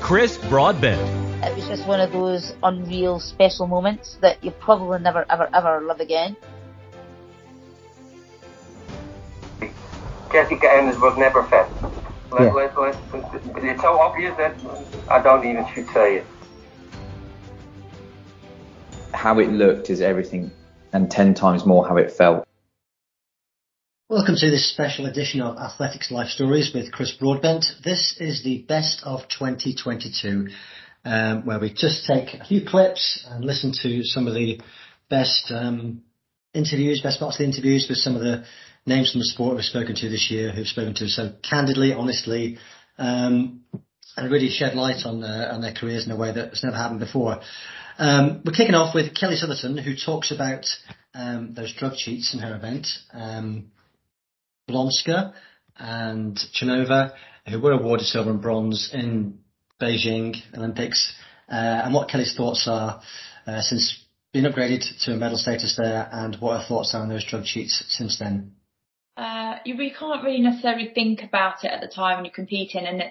Chris Broadbent. It was just one of those unreal special moments that you probably never ever ever live again. Jessica Ennis was never fat. Let, Yeah. let, let, it's so obvious that I don't even should say it. How it looked is everything, and ten times more how it felt. Welcome to this special edition of Athletics Life Stories with Chris Broadbent. This is the best of 2022, um, where we just take a few clips and listen to some of the best um, interviews, best parts of the interviews with some of the names from the sport we've spoken to this year, who've spoken to so candidly, honestly, um, and really shed light on, uh, on their careers in a way that's never happened before. Um, we're kicking off with Kelly Sotherton, who talks about um, those drug cheats in her event. Um, Blonska and Chernova, who were awarded silver and bronze in Beijing Olympics, uh, and what Kelly's thoughts are uh, since being upgraded to a medal status there, and what her thoughts are on those drug cheats since then. uh, you can't really necessarily think about it at the time when you're competing. And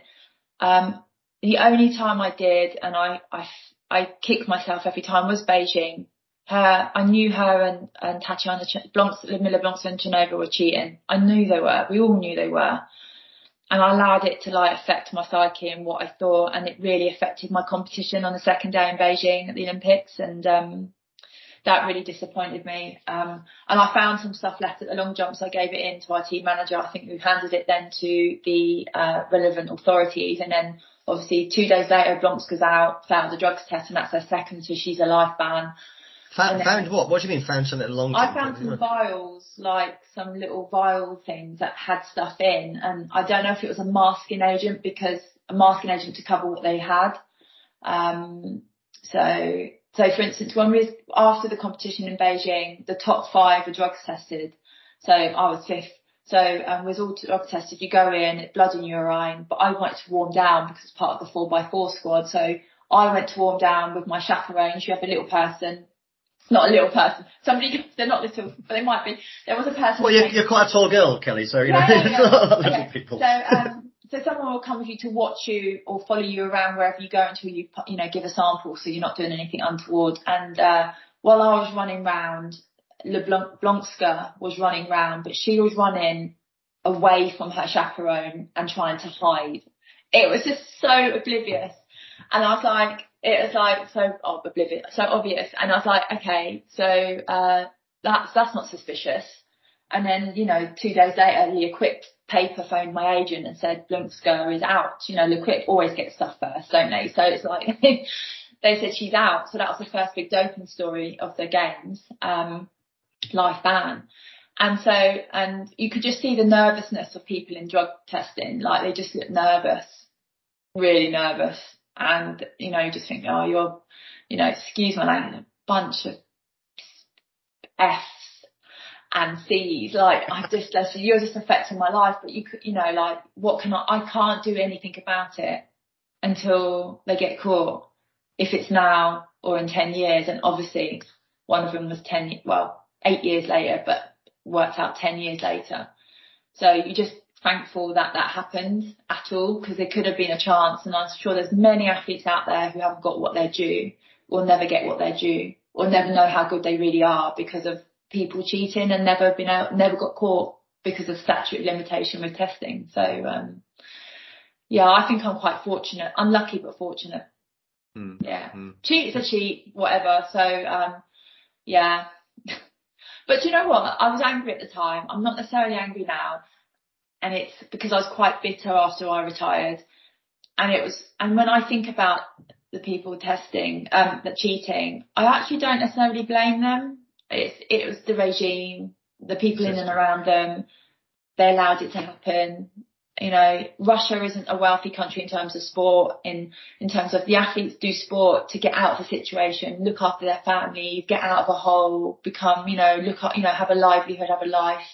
um, the only time I did, and I, I, I kicked myself every time, was Beijing. Her, I knew her and, and Tatiana Ch- Ludmila Blonska and Chernova were cheating. I knew they were. We all knew they were. And I allowed it to like affect my psyche and what I thought, and it really affected my competition on the second day in Beijing at the Olympics. And um, that really disappointed me. Um, and I found some stuff left at the long jumps. I gave it in to our team manager, I think, who handed it then to the uh, relevant authorities. And then obviously two days later, Blonska's out, failed the drugs test, and that's her second, so she's a life ban. Found, found what? What do you mean found something along? I found some vials, like some little vial things that had stuff in, and I don't know if it was a masking agent because a masking agent to cover what they had. Um, so, so for instance, when we was after the competition in Beijing, the top five were drug tested. So I was fifth. So um, was all drug tested. You go in, blood in urine, but I wanted to warm down because it's part of the four by four squad. So I went to warm down with my chaperone. She had a little person not a little person. Somebody, they're not little, but they might be. There was a person. Well, you're, you're quite a tall girl, Kelly, so you know Yeah, yeah, it's yeah. lot of Okay. little people. So, um, so someone will come with you to watch you or follow you around wherever you go until you, you know, give a sample, so you're not doing anything untoward. And uh, while I was running round, LeBlanc was running round, but she was running away from her chaperone and trying to hide. It was just so oblivious. And I was like, it was like so oblivious, so obvious. And I was like, okay, so uh, that's that's not suspicious. And then, you know, two days later, the equipped paper phoned my agent and said Blonska is out. You know, L'Equipe always gets stuff first, don't they? So it's like they said she's out. So that was the first big doping story of the games, um, life ban. And so, and you could just see the nervousness of people in drug testing. Like they just look nervous, really nervous. And, you know, you just think, oh, you're, you know, excuse my language, a bunch of F's and C's. Like I just, that's- you're just affecting my life. But you could, you know, like what can I? I can't do anything about it. until they get caught. If it's now or in 10 years, and obviously one of them was 10, well, eight years later, but worked out 10 years later. So you just thankful that that happened at all because there could have been a chance and I'm sure there's many athletes out there who haven't got what they're due or never get what they're due or never know how good they really are because of people cheating and never been out, never got caught because of statute of limitation with testing. So, um, yeah, I think I'm quite fortunate, unlucky but fortunate. Mm. Yeah. Mm. Cheat is a cheat, whatever. So, um, yeah. but you know what? I was angry at the time. I'm not necessarily angry now and it's because I was quite bitter after I retired. And it was, and when I think about the people testing, um, the cheating, I actually don't necessarily blame them. It's, it was the regime, the people in and around them. They allowed it to happen. You know, Russia isn't a wealthy country in terms of sport, in, in terms of the athletes do sport to get out of the situation, look after their families, get out of a hole, become, you know, look you know, have a livelihood, have a life.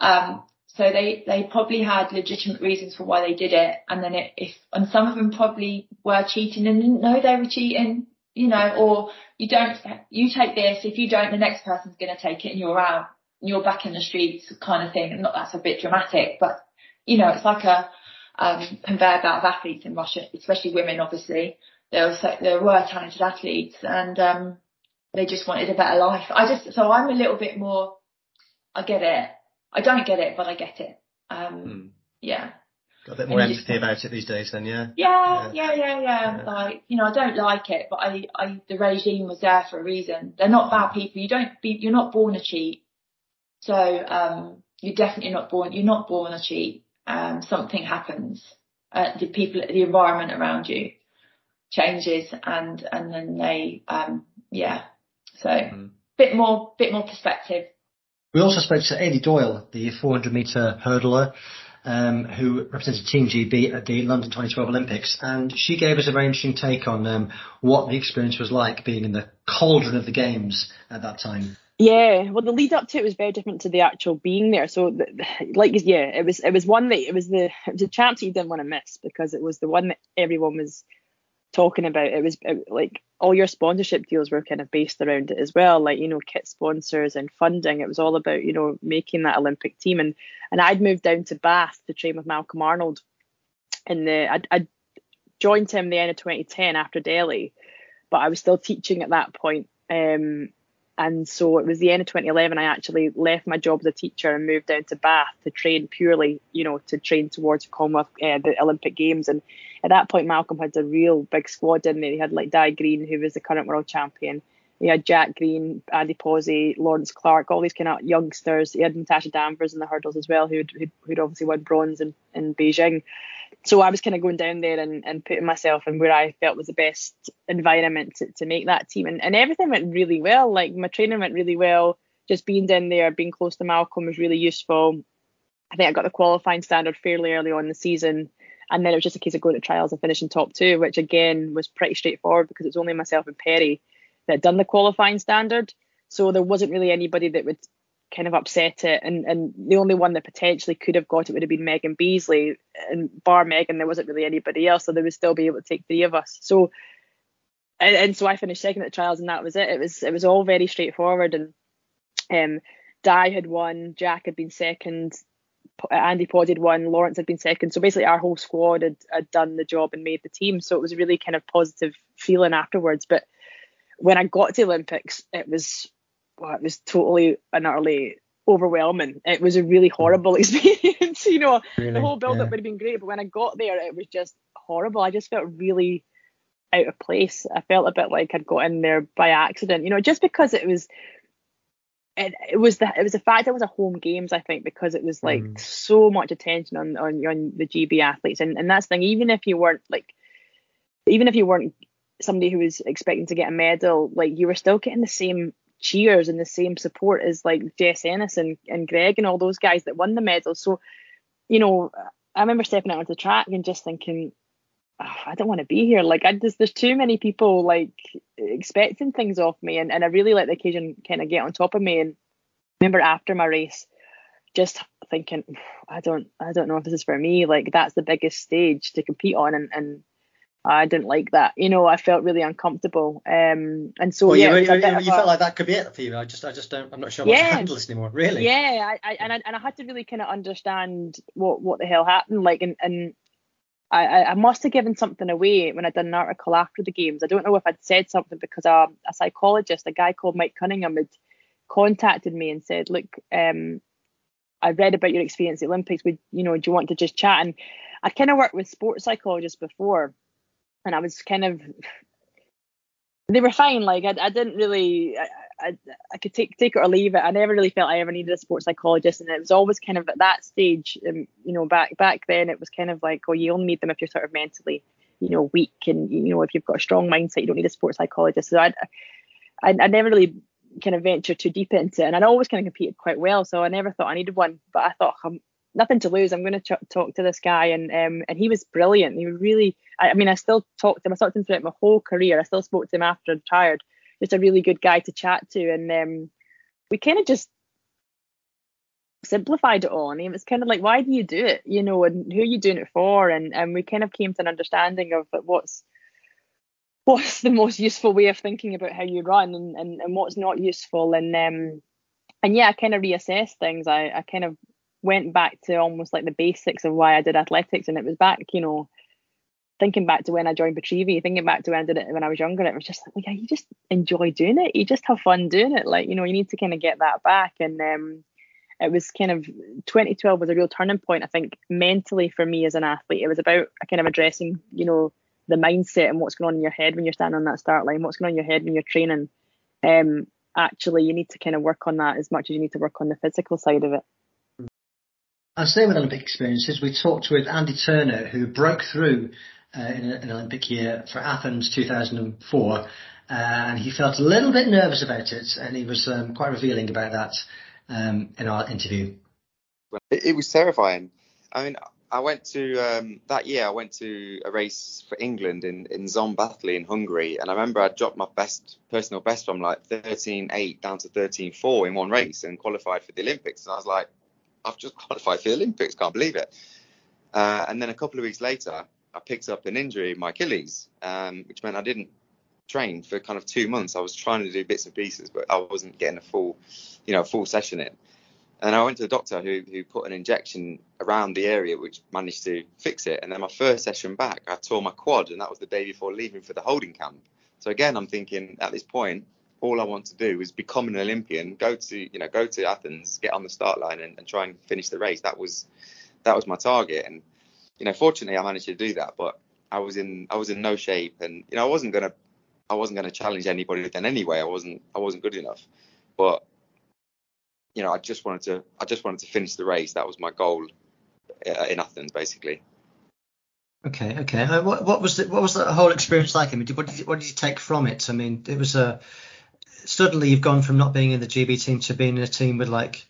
Um, so they, they probably had legitimate reasons for why they did it. And then it, if, and some of them probably were cheating and didn't know they were cheating, you know, or you don't, you take this, if you don't, the next person's going to take it and you're out, and you're back in the streets kind of thing. And not that's a bit dramatic, but you know, it's like a, um, conveyor belt of athletes in Russia, especially women, obviously. There were, so, there were talented athletes and, um, they just wanted a better life. I just, so I'm a little bit more, I get it I don't get it, but I get it. Um, mm. Yeah. Got a bit more empathy just, about it these days, then, yeah. Yeah, yeah, yeah, yeah, yeah. Like, you know, I don't like it, but I, I, the regime was there for a reason. They're not bad people. You don't be, you're not born a cheat. So, um, you're definitely not born, you're not born a cheat. Um, something happens. Uh, the people, the environment around you changes and, and then they, um, yeah. So, mm. bit more, bit more perspective. We also spoke to Eilidh Doyle, the 400 metre hurdler, um, who represented Team GB at the London 2012 Olympics, and she gave us a very interesting take on um, what the experience was like being in the cauldron of the games at that time. Yeah, well, the lead up to it was very different to the actual being there. So, the, like, yeah, it was it was one that it was the it was a chance you didn't want to miss because it was the one that everyone was talking about it was it, like all your sponsorship deals were kind of based around it as well like you know kit sponsors and funding. It was all about you know making that olympic team. And and i'd moved down to bath to train with malcolm arnold. And i i joined him the end of 2010 after delhi but i was still teaching at that point. Um and so it was the end of 2011 i actually left my job as a teacher and moved down to bath to train purely you know to train towards commonwealth uh, the olympic games. And at that point, Malcolm had a real big squad in there. He had like Dai Greene, who was the current world champion. He had Jack Green, Andy Pozzi, Lawrence Clarke, all these kind of youngsters. He had Natasha Danvers in the hurdles as well, who'd, who'd, who'd obviously won bronze in, in Beijing. So I was kind of going down there and, and putting myself in where I felt was the best environment to, to make that team. And, and everything went really well. Like my training went really well. Just being down there, being close to Malcolm was really useful. I think I got the qualifying standard fairly early on in the season. And then it was just a case of going to trials and finishing top two, which again was pretty straightforward because it was only myself and Perri that had done the qualifying standard. So there wasn't really anybody that would kind of upset it. And and the only one that potentially could have got it would have been Meghan Beesley. And bar Meghan, there wasn't really anybody else. So they would still be able to take three of us. So and, and so I finished second at the trials and that was it. It was it was all very straightforward and um Dai had won, Jack had been second, Andy Pod had won, Lawrence had been second. So basically, our whole squad had, had done the job and made the team. So it was a really kind of positive feeling afterwards. But when I got to the Olympics, it was well, it was totally and utterly overwhelming. It was a really horrible experience. you know, really? the whole build up yeah. would have been great, but when I got there, it was just horrible. I just felt really out of place. I felt a bit like I'd got in there by accident. You know, just because it was it, it was the it was the fact it was a home games I think because it was like mm. so much attention on, on on the GB athletes and and that's the thing even if you weren't like even if you weren't somebody who was expecting to get a medal like you were still getting the same cheers and the same support as like Jess Ennis and, and Greg and all those guys that won the medals so you know I remember stepping out onto the track and just thinking oh, I don't want to be here. Like I just there's too many people like expecting things off me and, and I really let the occasion kind of get on top of me and remember after my race just thinking I don't I don't know if this is for me. Like that's the biggest stage to compete on and, and I didn't like that. You know, I felt really uncomfortable. Um, and so well, yeah, you, you, you a, felt like that could be it for you. I just, I just don't. I'm not sure yeah, to handle this anymore. Really? Yeah, I, I, and I, and I had to really kind of understand what what the hell happened. Like, and and I, I must have given something away when I did an article after the games. I don't know if I'd said something because a, a psychologist, a guy called Mike Cunningham, had contacted me and said, "Look, um, I read about your experience at the Olympics. Would you know? Do you want to just chat?" And I'd kind of worked with sports psychologists before and I was kind of they were fine. Like I, I didn't really, I, I, I, could take take it or leave it. I never really felt I ever needed a sports psychologist, and it was always kind of at that stage. Um, you know, back back then, it was kind of like, oh, you only need them if you're sort of mentally, you know, weak, and you know, if you've got a strong mindset, you don't need a sports psychologist. So I, I, I never really kind of ventured too deep into it, and I'd always kind of competed quite well, so I never thought I needed one. But I thought, nothing to lose. I'm going to ch- talk to this guy, and um, and he was brilliant. He really, I, I, mean, I still talked to him. I talked to him throughout my whole career. I still spoke to him after I retired. Just a really good guy to chat to, and um, we kind of just simplified it all. And it was kind of like, why do you do it? You know, and who are you doing it for? And and we kind of came to an understanding of what's what's the most useful way of thinking about how you run, and and, and what's not useful, and um. And yeah, I kind of reassessed things. I, I kind of went back to almost like the basics of why I did athletics, and it was back, you know, thinking back to when I joined Pitreavie, thinking back to when I did it when I was younger, it was just like, yeah, you just enjoy doing it. You just have fun doing it. Like, you know, you need to kind of get that back. And um, it was kind of 2012 was a real turning point, I think, mentally for me as an athlete. It was about kind of addressing, you know, the mindset and what's going on in your head when you're standing on that start line, what's going on in your head when you're training. Um, actually, you need to kind of work on that as much as you need to work on the physical side of it. And staying with Olympic experiences, we talked with Andy Turner, who broke through uh, in an Olympic year for Athens 2004, uh, and he felt a little bit nervous about it, and he was um, quite revealing about that um, in our interview. It, it, was terrifying. I mean, I went to um, that year. I went to a race for England in in Szombathely in Hungary, and I remember I dropped my best personal best from like 13.8 down to 13.4 in one race and qualified for the Olympics. And I was like, I've just qualified for the Olympics. Can't believe it. Uh, and then a couple of weeks later, I picked up an injury in my Achilles, um, which meant I didn't train for kind of two months. I was trying to do bits and pieces, but I wasn't getting a full, you know, full session in. And I went to the doctor who who put an injection around the area, which managed to fix it. And then my first session back, I tore my quad, and that was the day before leaving for the holding camp. So again, I'm thinking at this point, all I want to do is become an Olympian, go to you know go to Athens, get on the start line, and, and try and finish the race. That was that was my target, and you know fortunately I managed to do that. But I was in I was in no shape, and you know I wasn't gonna I wasn't gonna challenge anybody then anyway. I wasn't I wasn't good enough, but you know I just wanted to I just wanted to finish the race. That was my goal uh, in Athens basically. Okay, okay. What, what was the, what was the whole experience like? I mean, what did you, what did you take from it? I mean, it was a suddenly you've gone from not being in the GB team to being in a team with like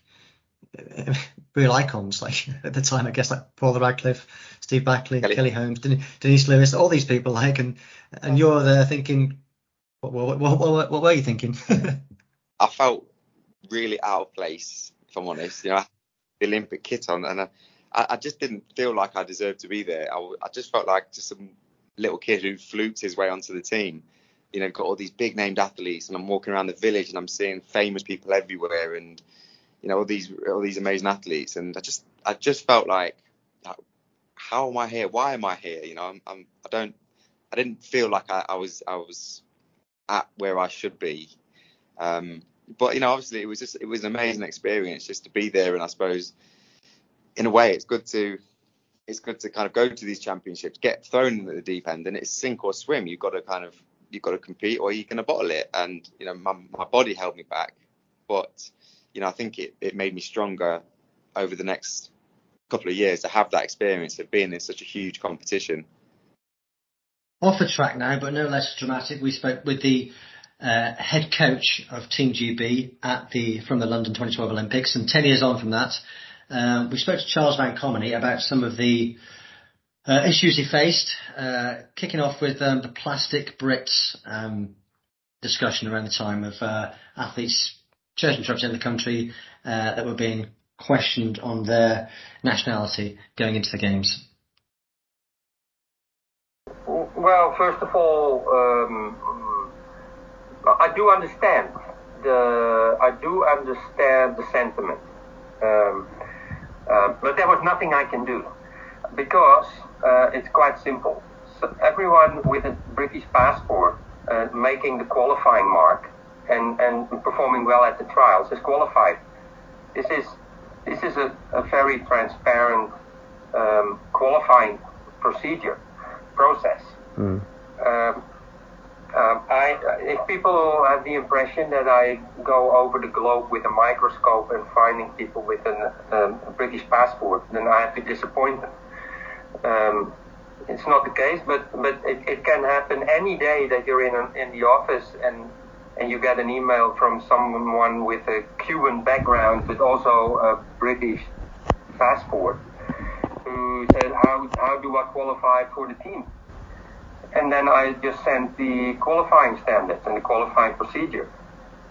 real icons, like at the time, I guess like Paula Radcliffe, Steve Backley, Kelly, Kelly Holmes, Denise Lewis, all these people, like, and and you're there thinking, what what what, what, what were you thinking? I felt really out of place, if I'm honest. You know, the Olympic kit on, and I, I just didn't feel like I deserved to be there. I, I just felt like just some little kid who fluked his way onto the team you know, got all these big named athletes, and I'm walking around the village and I'm seeing famous people everywhere, and you know, all these all these amazing athletes, and I just I just felt like, how am I here? Why am I here? You know, I'm, I'm I don't I didn't feel like I, I was I was at where I should be. Um, but you know, obviously, it was just it was an amazing experience just to be there, and I suppose in a way, it's good to it's good to kind of go to these championships, get thrown into the deep end, and it's sink or swim. You've got to kind of you've got to compete or you're going to bottle it. And you know, my, my body held me back, but you know, I think it, it made me stronger over the next couple of years to have that experience of being in such a huge competition. Off the track now, but no less dramatic. We spoke with the uh, head coach of Team GB at the from the London 2012 Olympics, and 10 years on from that, uh, we spoke to Charles Van Commenee about some of the uh, issues he faced, uh, kicking off with um, the plastic bricks um, discussion around the time of uh, athletes chosen to represent the country uh, that were being questioned on their nationality going into the games. well, first of all, um, I do understand the I do understand the sentiment, um, uh, but there was nothing I can do because uh, it's quite simple. So everyone with a British passport uh, making the qualifying mark and, and performing well at the trials is qualified. This is this is a, a very transparent um, qualifying procedure process. Mm. Um, um, I, if people have the impression that I go over the globe with a microscope and finding people with an, um, a British passport, then I have to disappoint them. Um, it's not the case, but but it, it can happen any day that you're in in the office and and you get an email from someone with a Cuban background but also a British passport who said how how do I qualify for the team? and then I just sent the qualifying standards and the qualifying procedure,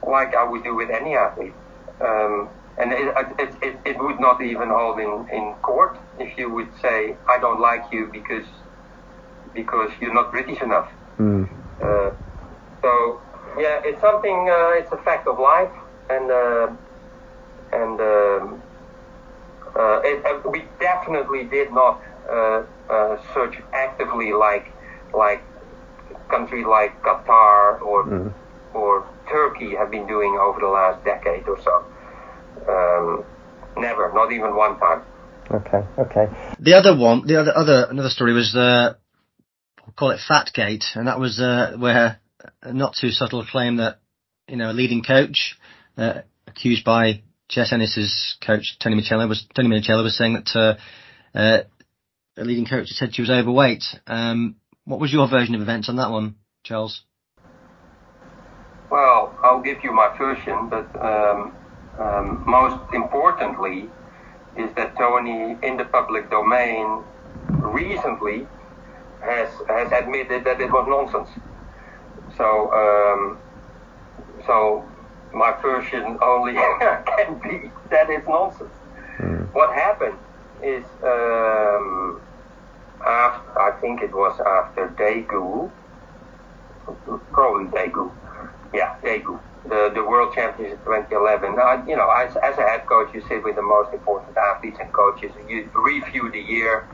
like I would do with any athlete. Um, and it, it, it, it, would not even hold in, in court if you would say, I don't like you because because you're not British enough. Mm. Uh, so, yeah, it's something, uh, it's a fact of life. And, uh, and um, uh, it, uh, we definitely did not uh, search actively like like countries like Qatar or mm. or Turkey have been doing over the last decade or so. Um, never, not even one time. Okay, okay. The other one, the other other another story was the we'll call it Fatgate, and that was uh, where a not too subtle claim that you know a leading coach uh, accused by Jess Ennis's coach Toni Minichiello was Toni Minichiello was saying that uh, uh, a leading coach said she was overweight. Um, what was your version of events on that one, Charles? Well, I'll give you my version, but um, um, most importantly is that Toni, in the public domain, recently has has admitted that it was nonsense. So, um, so my version only can be that it's nonsense. Mm. What happened is um, after, I think it was after Daegu, probably Daegu, yeah, Daegu, the, the World Championship 2011. Uh, you know, as, as a head coach, you sit with the most important athletes and coaches, you review the year.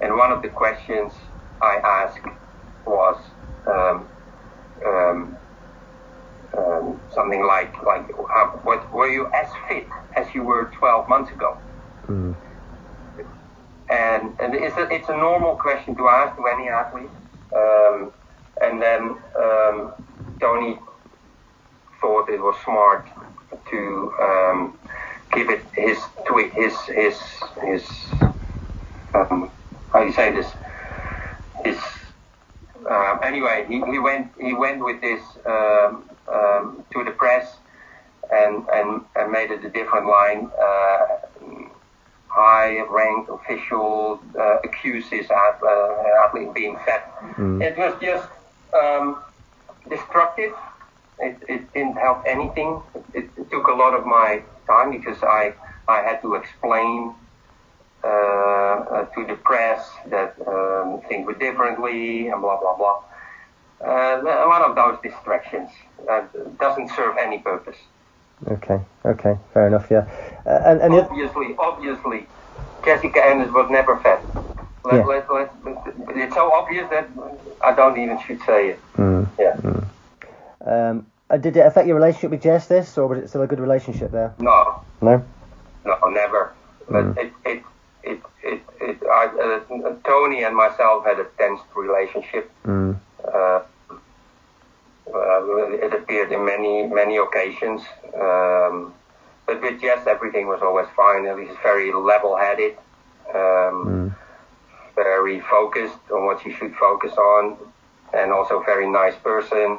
And one of the questions I asked was um, um, um, something like, like, how, what, were you as fit as you were 12 months ago? Mm. And, and it's, a, it's a normal question to ask to any athlete. Um, and then um, Tony thought it was smart to um, give it his tweet, his his his um, how do you say this? His uh, anyway, he, he went he went with this um, um, to the press and and and made it a different line. Uh, high-ranked official uh, accuses at, uh, athlete being fat. Mm. It was just um, destructive. It, it, didn't help anything. It, it, took a lot of my time because I I had to explain uh, uh to the press that um, things were differently and blah blah blah. Uh, one of those distractions doesn't serve any purpose. Okay, okay, fair enough. Yeah, uh, and, and obviously, obviously, Jessica Ennis was never fat. Let, Yeah. let, let, it's so obvious that I don't even should say it. Mm, Yeah. mm. Um, uh, did it affect your relationship with Jess? This, or was it still a good relationship there? No, No. no, never. Mm. But it, it, it, it, it I, uh, Toni and myself had a tense relationship. Mm. Uh, uh, it appeared in many, many occasions. Um, but with Jess, everything was always fine. At least very level-headed, um, very focused on what she should focus on, and also very nice person.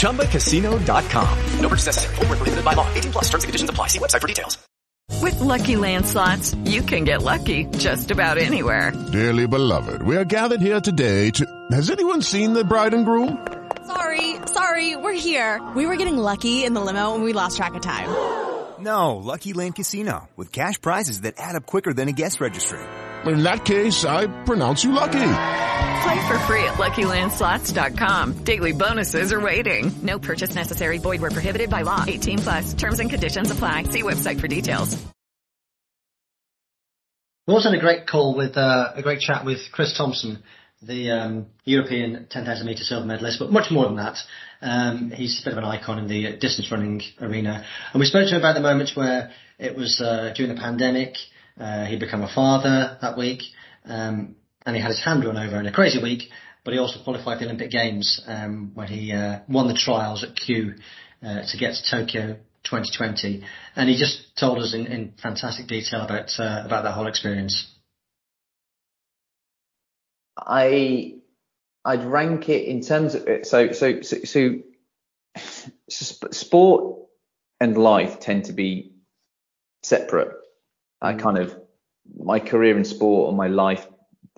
ChumbaCasino.com. No purchase necessary. Full prohibited by law. 18 plus terms and conditions apply. See website for details. With Lucky Land slots, you can get lucky just about anywhere. Dearly beloved, we are gathered here today to. Has anyone seen the bride and groom? Sorry, sorry, we're here. We were getting lucky in the limo and we lost track of time. No, Lucky Land Casino, with cash prizes that add up quicker than a guest registry. In that case, I pronounce you lucky. Play for free at LuckyLandSlots.com. Daily bonuses are waiting. No purchase necessary. Void where prohibited by law. 18 plus. Terms and conditions apply. See website for details. We also had a great call with uh, a great chat with Chris Thompson, the um, European 10,000 metre silver medalist, but much more than that. Um, he's a bit of an icon in the distance running arena. And we spoke to him about the moments where it was uh, during the pandemic, uh, he'd become a father that week, um, and he had his hand run over in a crazy week, but he also qualified for the Olympic Games um, when he uh, won the trials at Kew uh, to get to Tokyo 2020. And he just told us in, in fantastic detail about uh, about that whole experience. I I'd rank it in terms of so so so, so sport and life tend to be separate. I kind of my career in sport and my life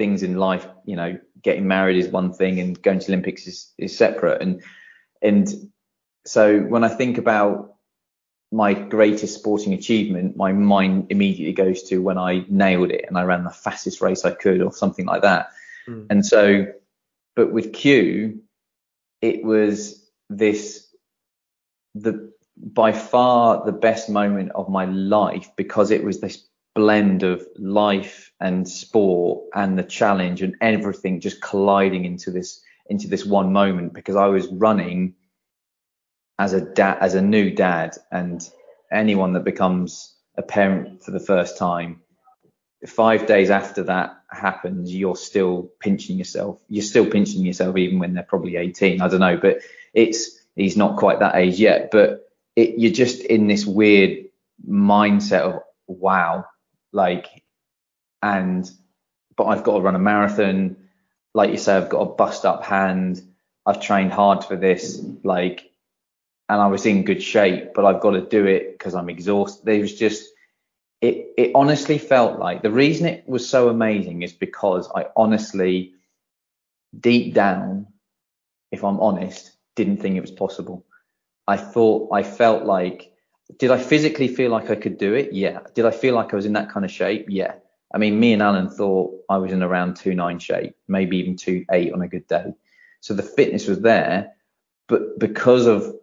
things in life, you know, getting married is one thing and going to Olympics is, is separate. And and so when I think about my greatest sporting achievement, my mind immediately goes to when I nailed it and I ran the fastest race I could or something like that. Mm. And so, but with Kew it was this the by far the best moment of my life because it was this blend of life and sport and the challenge and everything just colliding into this into this one moment because I was running as a dad as a new dad and anyone that becomes a parent for the first time five days after that happens you're still pinching yourself. You're still pinching yourself even when they're probably 18 I don't know but it's he's not quite that age yet but it, you're just in this weird mindset of wow like and but I've got to run a marathon like you say I've got a bust up hand I've trained hard for this like and I was in good shape but I've got to do it because I'm exhausted there was just it it honestly felt like the reason it was so amazing is because I honestly deep down if I'm honest didn't think it was possible I thought I felt like did I physically feel like I could do it? Yeah. Did I feel like I was in that kind of shape? Yeah. I mean, me and Alan thought I was in around two nine shape, maybe even two eight on a good day. So the fitness was there, but because of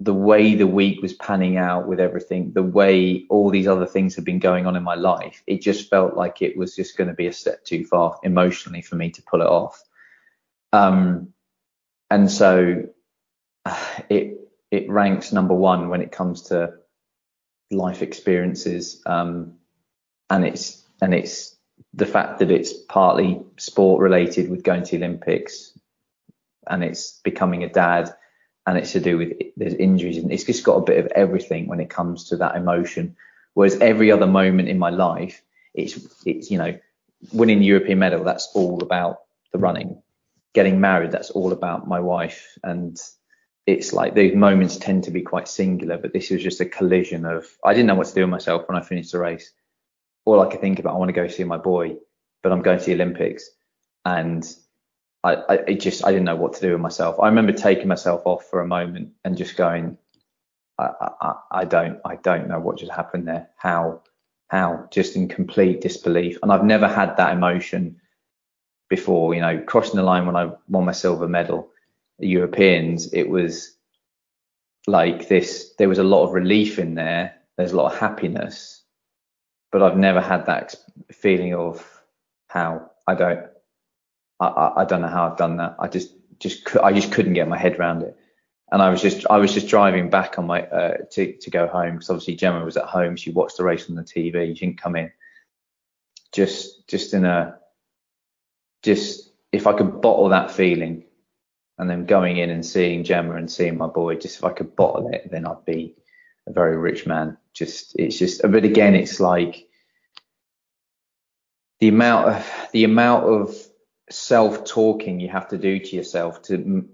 the way the week was panning out with everything, the way all these other things have been going on in my life, it just felt like it was just going to be a step too far emotionally for me to pull it off. Um, and so it it ranks number one when it comes to life experiences, um, and it's and it's the fact that it's partly sport related with going to the Olympics, and it's becoming a dad, and it's to do with there's injuries, and it's just got a bit of everything when it comes to that emotion. Whereas every other moment in my life, it's it's you know winning the European medal, that's all about the running. Getting married, that's all about my wife and it's like those moments tend to be quite singular, but this was just a collision of I didn't know what to do with myself when I finished the race. All I could think about, I want to go see my boy, but I'm going to the Olympics, and I, I it just I didn't know what to do with myself. I remember taking myself off for a moment and just going, I, I, I don't I don't know what just happened there. How how just in complete disbelief, and I've never had that emotion before. You know, crossing the line when I won my silver medal Europeans, it was like this. There was a lot of relief in there. There's a lot of happiness, but I've never had that feeling of how I don't. I, I don't know how I've done that. I just just I just couldn't get my head around it. And I was just I was just driving back on my uh, to to go home because obviously Gemma was at home. She watched the race on the TV. She didn't come in. Just just in a just if I could bottle that feeling and then going in and seeing Gemma and seeing my boy, just if I could bottle it, then I'd be a very rich man. Just it's just. But again, it's like the amount of the amount of self talking you have to do to yourself to m-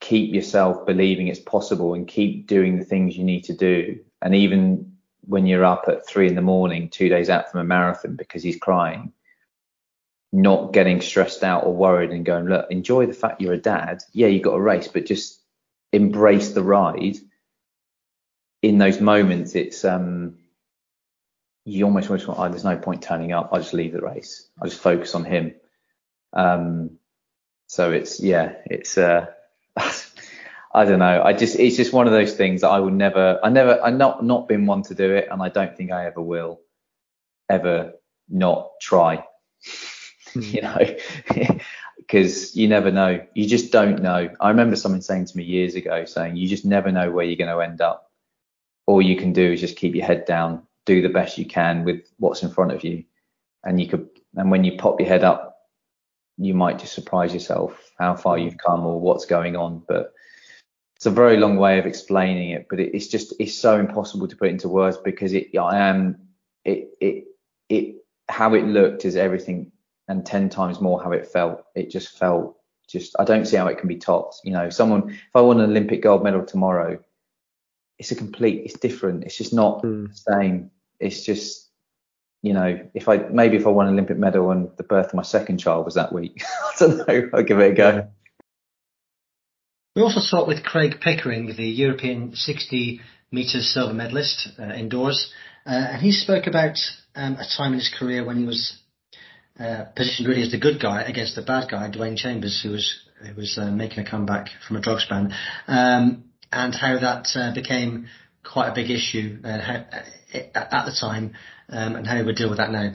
keep yourself believing it's possible and keep doing the things you need to do. And even when you're up at three in the morning, two days out from a marathon because he's crying, not getting stressed out or worried and going, look, enjoy the fact you're a dad. Yeah, you got a race, but just embrace the ride. In those moments, it's um, you almost want, oh, there's no point turning up. I'll just leave the race. I'll just focus on him. Um, so it's yeah, it's uh, I don't know. I just it's just one of those things that I would never, I never, I not not been one to do it, and I don't think I ever will, ever not try. you know, because you never know. You just don't know. I remember someone saying to me years ago, saying you just never know where you're going to end up. All you can do is just keep your head down, do the best you can with what's in front of you, and you could. And when you pop your head up, you might just surprise yourself how far you've come or what's going on. But it's a very long way of explaining it, but it, it's just it's so impossible to put into words because it I am it it it how it looked is everything and ten times more how it felt. It just felt just I don't see how it can be topped. You know, someone if I won an Olympic gold medal tomorrow, it's a complete it's different. It's just not Hmm. the same. It's just you know, if I maybe if I won an Olympic medal and the birth of my second child was that week, I don't know, I'll give it a go. We also talked with Craig Pickering, the European 60 metres silver medalist uh, indoors, uh, and he spoke about um, a time in his career when he was uh, positioned really as the good guy against the bad guy, Dwain Chambers, who was who was uh, making a comeback from a drugs ban, um, and how that uh, became quite a big issue uh, how, uh, at the time, um, and how we deal with that now.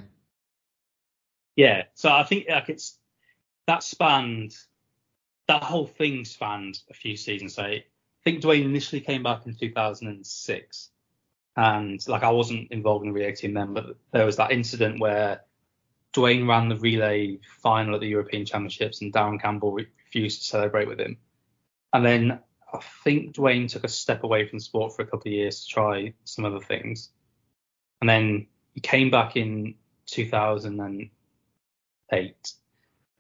Yeah, so I think like it's that spanned that whole thing spanned a few seasons. So I think Dwain initially came back in 2006, and like I wasn't involved in the relay team then, but there was that incident where Dwain ran the relay final at the European Championships, and Darren Campbell re- refused to celebrate with him. And then I think Dwain took a step away from sport for a couple of years to try some other things, and then he came back in 2008.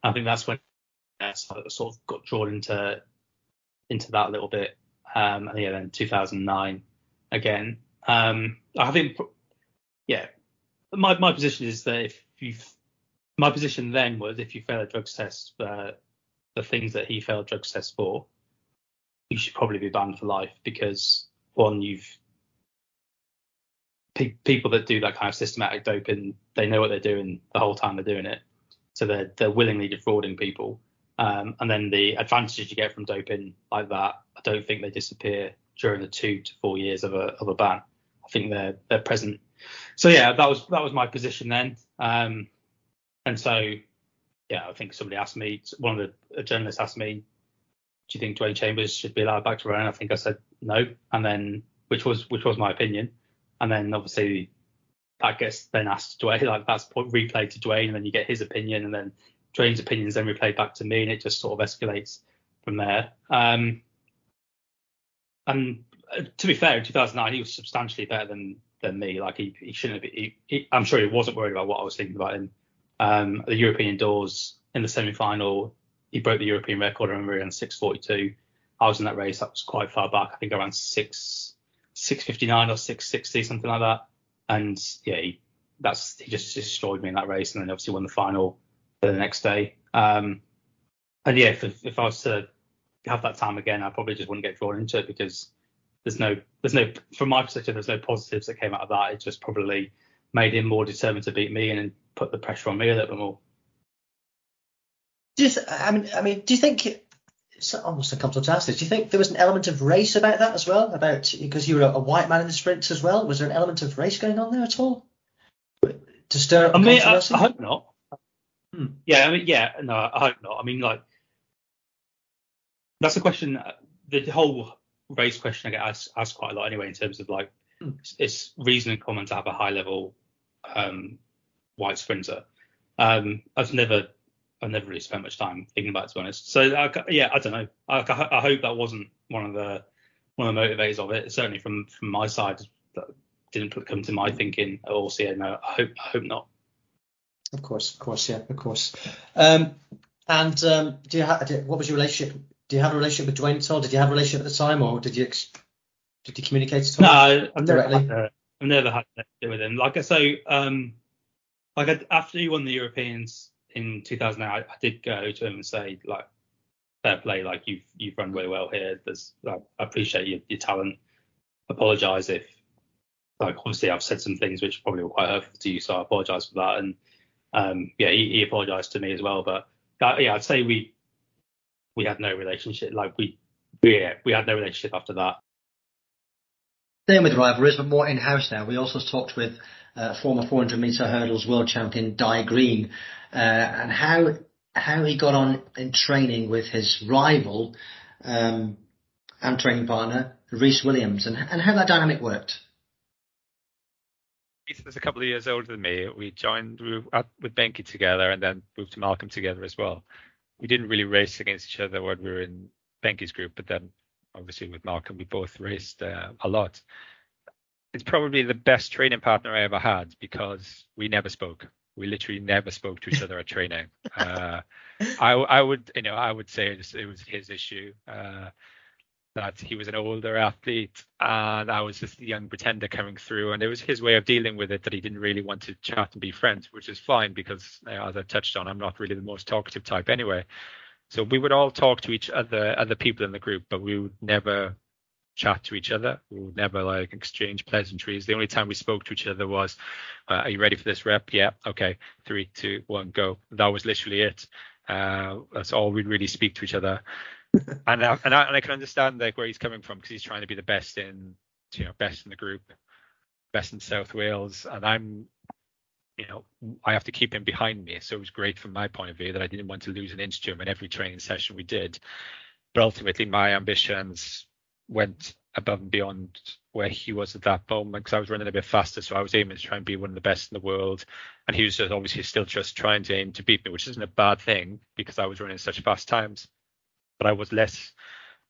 I think that's when uh, sort of got drawn into into that a little bit. Um, and yeah, then 2009 again. Um, I think, yeah, my my position is that if you, my position then was if you fail a drugs test for the things that he failed drugs tests for, you should probably be banned for life because one, you've pe- people that do that kind of systematic doping, they know what they're doing the whole time they're doing it, so they're they're willingly defrauding people. Um, and then the advantages you get from doping like that, I don't think they disappear during the two to four years of a of a ban. I think they're they're present. So yeah, that was that was my position then. Um, and so yeah, I think somebody asked me, one of the a journalist asked me, do you think Dwain Chambers should be allowed back to run? I think I said no, and then which was which was my opinion. And then obviously that gets then asked to Dwain, like that's replayed to Dwain, and then you get his opinion, and then Dwain's opinion is then replayed back to me, and it just sort of escalates from there. Um, and uh, to be fair, in 2009 he was substantially better than than me. Like he, he shouldn't have. I'm sure he wasn't worried about what I was thinking about him. Um, the European doors in the semi-final, he broke the European record. I remember ran 6:42. I was in that race. That was quite far back. I think ran six 6:59 or 6:60, something like that. And yeah, he, that's he just destroyed me in that race, and then obviously won the final for the next day. Um, and yeah, if, if I was to have that time again, I probably just wouldn't get drawn into it because there's no, there's no, from my perspective, there's no positives that came out of that. It just probably made him more determined to beat me and put the pressure on me a little bit more. Do you th- I mean, I mean, do you think it's almost uncomfortable to ask this? Do you think there was an element of race about that as well? About because you were a, a white man in the sprints as well. Was there an element of race going on there at all? To stir up I mean, I, controversy? I hope not. Hmm. Yeah, I mean, yeah, no, I hope not. I mean, like, that's a question. uh, The whole race question I get asked, asked quite a lot anyway, in terms of like, Hmm. it's, it's reasonably common to have a high level um, white sprinter. Um, I've never, I've never really spent much time thinking about it to be honest. So I, yeah, I don't know. I, I hope that wasn't one of the one of the motivators of it. Certainly from from my side, that didn't come to my thinking at all. So yeah, no, I hope I hope not. Of course, of course, yeah, of course. Um, and um, do you have what was your relationship? Do you have a relationship with Dwain at all? Did you have a relationship at the time, or did you ex- did you communicate at all? No, I've never, directly. had I've never had to do with him. Like I say, um, like I, after he won the Europeans in 2008, I, I did go to him and say like, fair play, like you've you've run really well here. There's, like, I appreciate your, your talent. Apologise if, like, obviously I've said some things which probably were quite hurtful to you, so I apologise for that. And um, yeah, he, he apologised to me as well. But uh, yeah, I'd say we we had no relationship. Like we yeah, we had no relationship after that. Staying with rivalries, but more in-house now. We also talked with uh, former 400 meter hurdles world champion Dai Greene, uh, and how how he got on in training with his rival um, and training partner Rhys Williams, and, and how that dynamic worked. Rhys was a couple of years older than me. We joined we at, with Benke together, and then moved to Malcolm together as well. We didn't really race against each other when we were in Benke's group, but then obviously with Malcolm we both raced uh, a lot. It's probably the best training partner I ever had because we never spoke. We literally never spoke to each other at training. Uh, I, I would, you know, I would say it was, it was his issue uh, that he was an older athlete and I was just a young pretender coming through, and it was his way of dealing with it that he didn't really want to chat and be friends, which is fine because, you know, as I touched on, I'm not really the most talkative type anyway. So we would all talk to each other, other people in the group, but we would never chat to each other. We would never like exchange pleasantries. The only time we spoke to each other was, uh, "Are you ready for this rep? Yeah, okay. Three, two, one, go." That was literally it. Uh, that's all we'd really speak to each other. and I, and I, and I can understand like where he's coming from because he's trying to be the best in, you know, best in the group, best in South Wales, and I'm. You know, I have to keep him behind me. So it was great from my point of view that I didn't want to lose an inch to him in every training session we did. But ultimately, my ambitions went above and beyond where he was at that moment because I was running a bit faster, so I was aiming to try and be one of the best in the world, and he was just obviously still just trying to aim to beat me, which isn't a bad thing because I was running such fast times. But I was less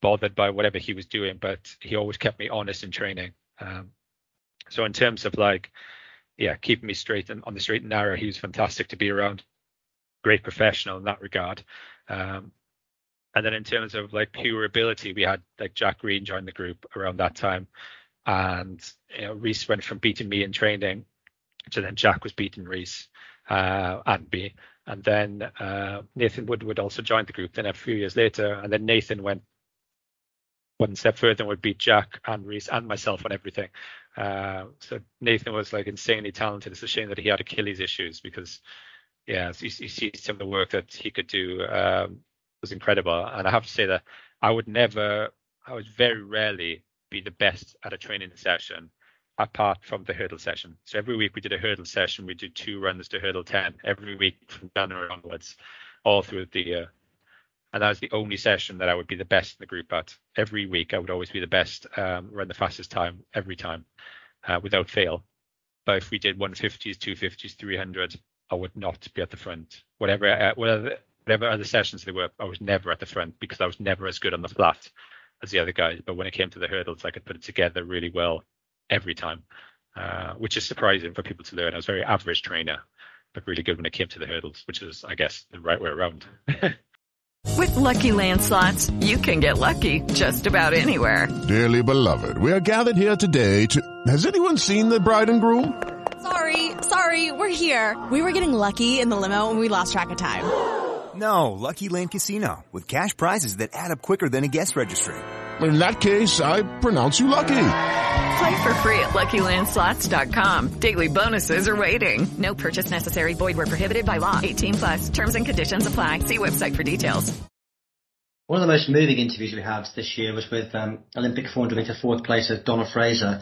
bothered by whatever he was doing, but he always kept me honest in training. Um, so in terms of like, yeah, keeping me straight and on the straight and narrow, he was fantastic to be around. Great professional in that regard. Um, and then in terms of like pure ability, we had like Jack Green join the group around that time, and you know, Rhys went from beating me in training to then Jack was beating Rhys uh, and me, and then uh, Nathan Woodward also joined the group. Then a few years later, and then Nathan went one step further and would beat Jack and Rhys and myself on everything. Uh, so Nathan was like insanely talented. It's a shame that he had Achilles issues because, yeah, you, you see some of the work that he could do um, was incredible. And I have to say that I would never, I would very rarely be the best at a training session apart from the hurdle session. So every week we did a hurdle session. We did two runs to hurdle 10 every week from January onwards, all through the year. And that was the only session that I would be the best in the group at. Every week I would always be the best, um, run the fastest time every time uh, without fail. But if we did 150s, 250s, 300, I would not be at the front. Whatever, uh, whatever, whatever other sessions they were, I was never at the front because I was never as good on the flat as the other guys. But when it came to the hurdles, I could put it together really well every time, uh, which is surprising for people to learn. I was a very average trainer, but really good when it came to the hurdles, which is, I guess, the right way around. With Lucky Land slots, you can get lucky just about anywhere. Dearly beloved, we are gathered here today to. Has anyone seen the bride and groom? Sorry, sorry, we're here. We were getting lucky in the limo and we lost track of time. No, Lucky Land Casino, with cash prizes that add up quicker than a guest registry. In that case, I pronounce you lucky. Play for free at LuckyLandSlots.com. Daily bonuses are waiting. No purchase necessary. Void where prohibited by law. 18 plus. Terms and conditions apply. See website for details. One of the most moving interviews we had this year was with um, Olympic 400 meter fourth placer Donna Fraser,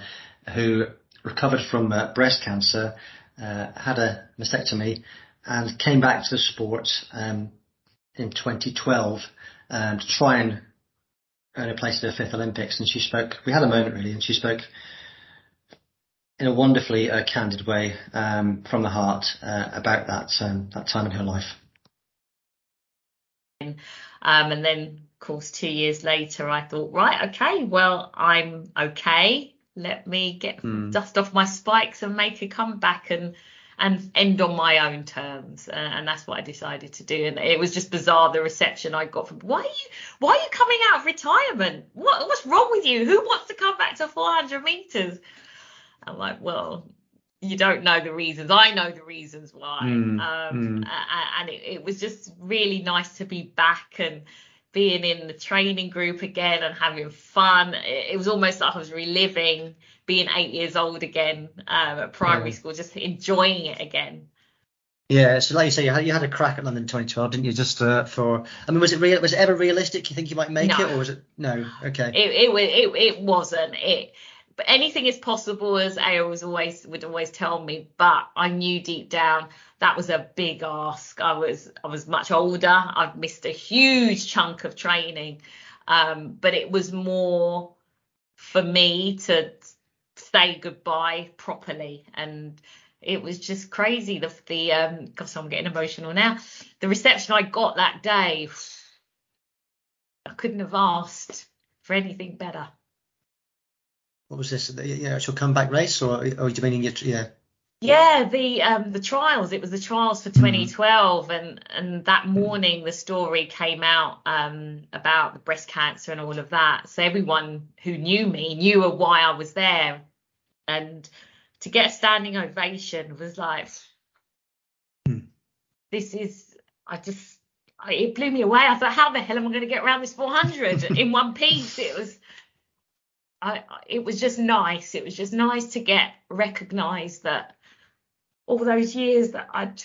who recovered from uh, breast cancer, uh, had a mastectomy, and came back to the sport um, in 2012 um, to try and earn a place at the fifth Olympics. And she spoke. We had a moment really, and she spoke in a wonderfully uh, candid way um, from the heart uh, about that um, that time in her life. Um, and then, of course, two years later, I thought, right, okay, well, I'm okay. let me get Hmm. dust off my spikes and make a comeback and and end on my own terms and, and that's what I decided to do. And it was just bizarre the reception I got from why are you why are you coming out of retirement? What what's wrong with you? Who wants to come back to 400 meters? I'm like well you don't know the reasons. I know the reasons why. Mm, um mm. and it, it was just really nice to be back and being in the training group again and having fun. It was almost like I was reliving being eight years old again um, at primary Yeah. school, just enjoying it again. Yeah, so like you say, you had, you had a crack at London 2012, didn't you? Just uh, for, I mean, was it real? Was it ever realistic? You think you might make No. it, or was it no? Okay. It it it, it wasn't it. But anything is possible, as Ao was always would always tell me. But I knew deep down that was a big ask. I was I was much older. I'd missed a huge chunk of training, um, but it was more for me to say goodbye properly and it was just crazy the the um gosh I'm getting emotional now the reception I got that day I couldn't have asked for anything better What was this? Yeah, actual comeback race, or or do you mean your yeah? Yeah. The um the trials it was the trials for 2012 and and that morning the story came out um about the breast cancer and all of that. So everyone who knew me knew why I was there. And to get a standing ovation was like this is I just I, it blew me away. I thought how the hell am I going to get around this 400 in one piece? It was I, I- it was just nice. It was just nice to get recognised that all those years that I'd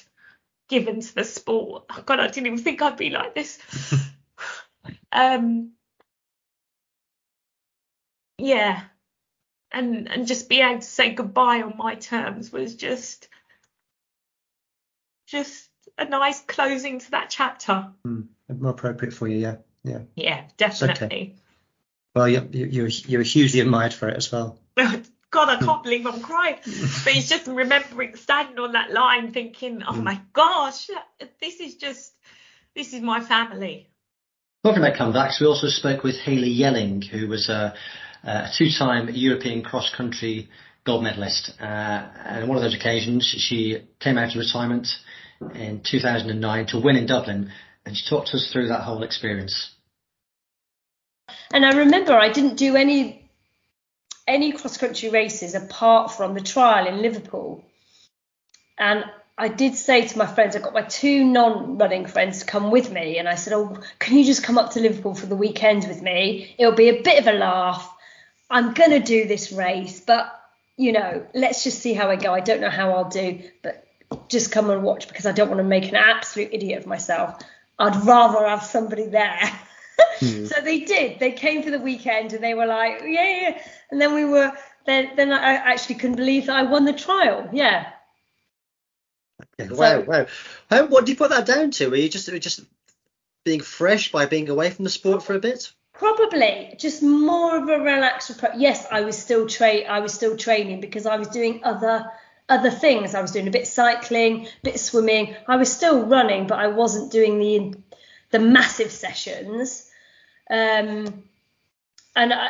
given to the sport. Oh God, I didn't even think I'd be like this. um, yeah, and and just be able to say goodbye on my terms was just just a nice closing to that chapter. Hmm, more appropriate for you, yeah, yeah. Yeah, okay. definitely. Well, you you you're, you're hugely admired for it as well. God, I can't believe I'm crying. But he's just remembering standing on that line thinking, oh my gosh, this is just, this is my family. Talking about comebacks, we also spoke with Hayley Yelling, who was a, a two-time European cross-country gold medalist. Uh, and on one of those occasions, she came out of retirement in 2009 to win in Dublin, and she talked us through that whole experience. And I remember I didn't do any any cross country races apart from the trial in Liverpool. And I did say to my friends, I got my two non-running friends to come with me, and I said, "Oh, can you just come up to Liverpool for the weekend with me? It'll be a bit of a laugh. I'm gonna do this race, but you know, let's just see how I go. I don't know how I'll do, but just come and watch because I don't want to make an absolute idiot of myself. I'd rather have somebody there." Hmm. So they did. They came for the weekend and they were like, yeah, yeah. And then we were, then, then I actually couldn't believe that I won the trial. Yeah. Yeah, wow, wow. How, what do you put that down to? Were you just just being fresh by being away from the sport for a bit? Probably just more of a relaxed approach. Yes, I was still tra- I was still training because I was doing other other things. I was doing a bit cycling, a bit swimming. I was still running, but I wasn't doing the the massive sessions. Um, and I,